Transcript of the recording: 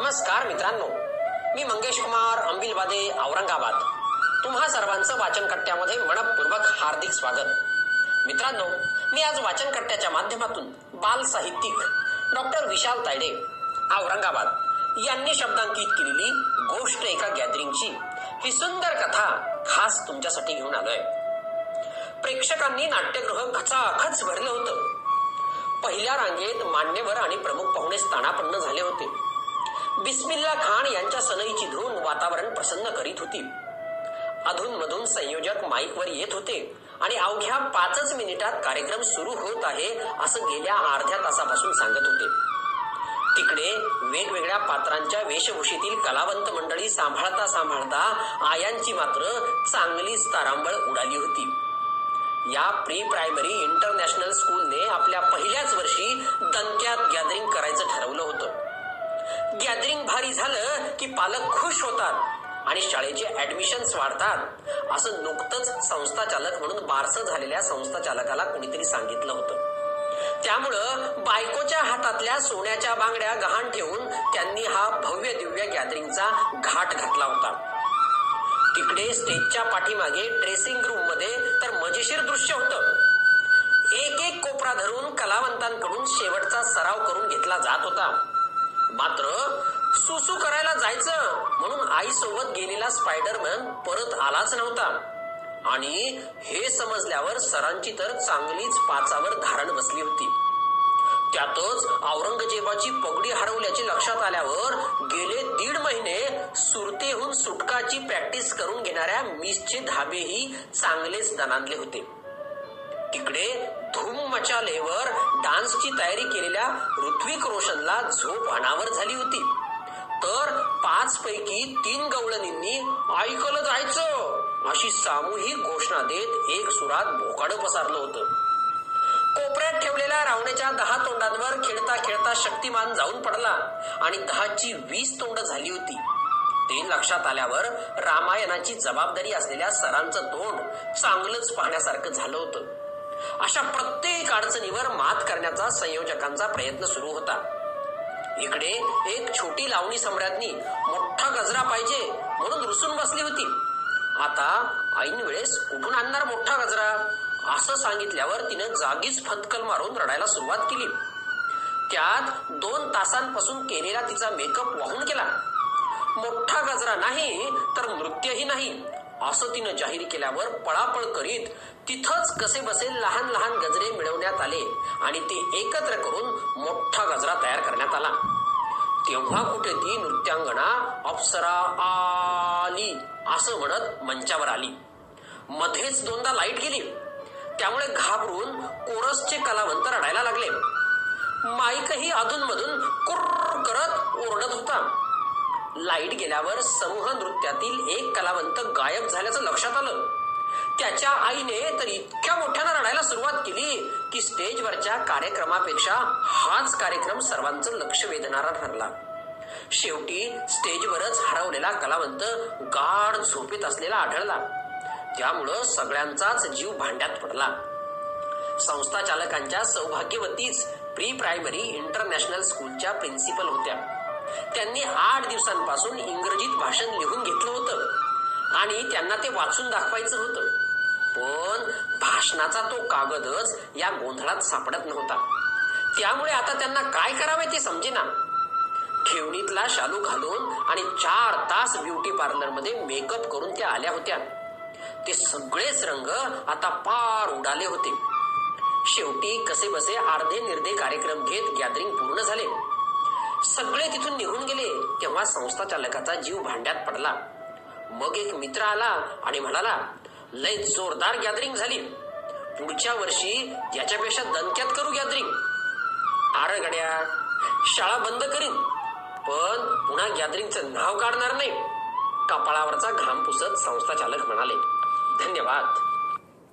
नमस्कार मित्रांनो. मी मंगेश कुमार अंबिलवादे औरंगाबाद. तुम्हा सर्वांचं वाचन कट्ट्यामध्ये मनपूर्वक हार्दिक स्वागत. मित्रांनो मी आज वाचन कट्ट्याच्या माध्यमातून बाल साहित्यिक डॉक्टर विशाल तायडे औरंगाबाद यांनी शब्दांकित केलेली गोष्ट एका गॅदरिंगची ही सुंदर कथा खास तुमच्यासाठी घेऊन आलोय. प्रेक्षकांनी नाट्यगृह खचाखच भरलं होतं. पहिल्या रांगेत मान्यवर आणि प्रमुख पाहुणे स्थानापन्न झाले होते. बिस्मिल्ला खान यांच्या सनईची धून वातावरण प्रसन्न करीत होती. अधून मधून संयोजक माईकवर येत होते आणि अवघ्या पाचच मिनिटात कार्यक्रम सुरू होत आहे असं गेल्या अर्ध्या तासापासून सांगत होते. तिकडे वेगवेगळ्या पात्रांच्या वेशभूषेतील कलावंत मंडळी सांभाळता सांभाळता आयांची मात्र चांगलीच तारांबळ उडाली होती. या प्री प्रायमरी इंटरनॅशनल स्कूलने आपल्या पहिल्याच वर्षी दणक्यात गॅदरिंग करायचं ठरवलं होतं. गॅदरिंग भारी झालं की पालक खुश होतात आणि शाळेचे ऍडमिशन्स वाढतात. असं नुकतंच संस्था चालक म्हणून बारसं झालेल्या संस्था चालकाला कुणीतरी सांगितलं होतं. त्यामुळं बायकोच्या हातातल्या सोन्याच्या बांगड्या गहाण ठेवून त्यांनी हा भव्य दिव्य गॅदरिंगचा घाट घातला होता. तिकडे स्टेजच्या पाठीमागे ड्रेसिंग रूममध्ये तर मजेशीर दृश्य होत. एक एक कोपरा धरून कलावंतांकडून शेवटचा सराव करून घेतला जात होता. मात्र सुसू करायला जायचं म्हणून आई सोबत गेलेला स्पायडरमॅन परत आलाच नव्हता. आणि हे समजल्यावर सरांची तर चांगलीच पाचावर धारण बसली होती. त्यातच औरंगजेबाची पगडी हरवल्याचे लक्षात आल्यावर गेले दीड महिने सुरतेहून सुटकाची प्रॅक्टिस करून घेणाऱ्या मिसचे धाबेही चांगलेच दणानले होते. तिकडे धूम मचालेवर डान्सची तयारी केलेल्या ऋत्विक रोशनला झोप अनावर झाली होती. तर पाच पैकी तीन गवळणींनी ऐकलं जायचं अशी सामूहिक घोषणा देत एक सुरात भोकाडं पसारलं होतं. कोपऱ्यात ठेवलेल्या रावण्याच्या दहा तोंडांवर खेळता खेळता शक्तिमान जाऊन पडला आणि दहाची वीस तोंड झाली होती. ते लक्षात आल्यावर रामायणाची जबाबदारी असलेल्या सरांचं तोंड चांगलंच पाहण्यासारखं झालं होतं. अशा प्रत्येक अडचणीवर मात करण्याचा संयोजकांचा प्रयत्न सुरू होता. इकडे एक छोटी लावणी सम्राज्ञी मोठा गजरा पाहिजे म्हणून रुसून बसली होती. आता ऐन वेळेस कुठून आणणार मोठा गजरा. असं सांगितल्यावर तिनं जागीच फतकल मारून रडायला सुरुवात केली. त्यात दोन तासांपासून केलेला तिचा मेकअप वाहून गेला. मोठा गजरा नाही तर नृत्यही नाही. असं तिनं जाहीर केल्यावर पळापळ करीत तिथंच कसे बसे लहान लहान गजरे मिळवण्यात आले आणि ते एकत्र करून मोठा गजरा तयार करण्यात आला. तेव्हा कुठे ती नृत्यांगणा अप्सरा आली असं म्हणत मंचावर आली. मध्येच दोनदा लाइट गेली. त्यामुळे घाबरून कोरसचे कलावंत रडायला लागले. माईकही अधूनमधून कुर्र करत ओरडत होता. लाइट गेल्यावर समूह नृत्यातील एक कलावंत गायब झाल्याचं लक्षात आलं. त्याच्या आईने तर इतक्या मोठ्यानं रडायला सुरुवात केली की स्टेजवरच्या कार्यक्रमापेक्षा हाच कार्यक्रम सर्वांचं लक्ष वेधणारा ठरला. शेवटी स्टेजवरच हरवलेला कलावंत गाढ झोपेत असलेला आढळला. त्यामुळं सगळ्यांचाच जीव भांड्यात पडला. संस्था चालकांच्या सौभाग्यवतीच प्री प्रायमरी इंटरनॅशनल स्कूलच्या प्रिन्सिपल होत्या. त्यांनी आठ दिवसांपासून इंग्रजीत भाषण लिहून घेतलं होतं. आणि त्यांना ते वाचून दाखवायचं होतं. पण भाषणाचा तो कागदच या गोंधळात सापडत नव्हता. त्यामुळे आता त्यांना काय करावे ते समजेना. ठेवणीतला शालू घालून आणि चार तास ब्युटी पार्लरमध्ये मेकअप करून त्या आल्या होत्या. ते सगळेच रंग आता पार उडाले होते. शेवटी कसे बसे अर्धे निर्धे कार्यक्रम घेत गॅदरिंग पूर्ण झाले. सगळे तिथून निघून गेले तेव्हा संस्था चालकाचा जीव भांड्यात पडला. मग एक मित्र आला आणि म्हणाला लय जोरदार गॅदरिंग झाली. पुढच्या वर्षी याच्यापेक्षा दणक्यात करू गॅदरिंग आर गड्या शाळा बंद करीन पण पुन्हा गॅदरिंगचं नाव काढणार नाही. कपाळावरचा घाम पुसत संस्था चालक म्हणाले धन्यवाद.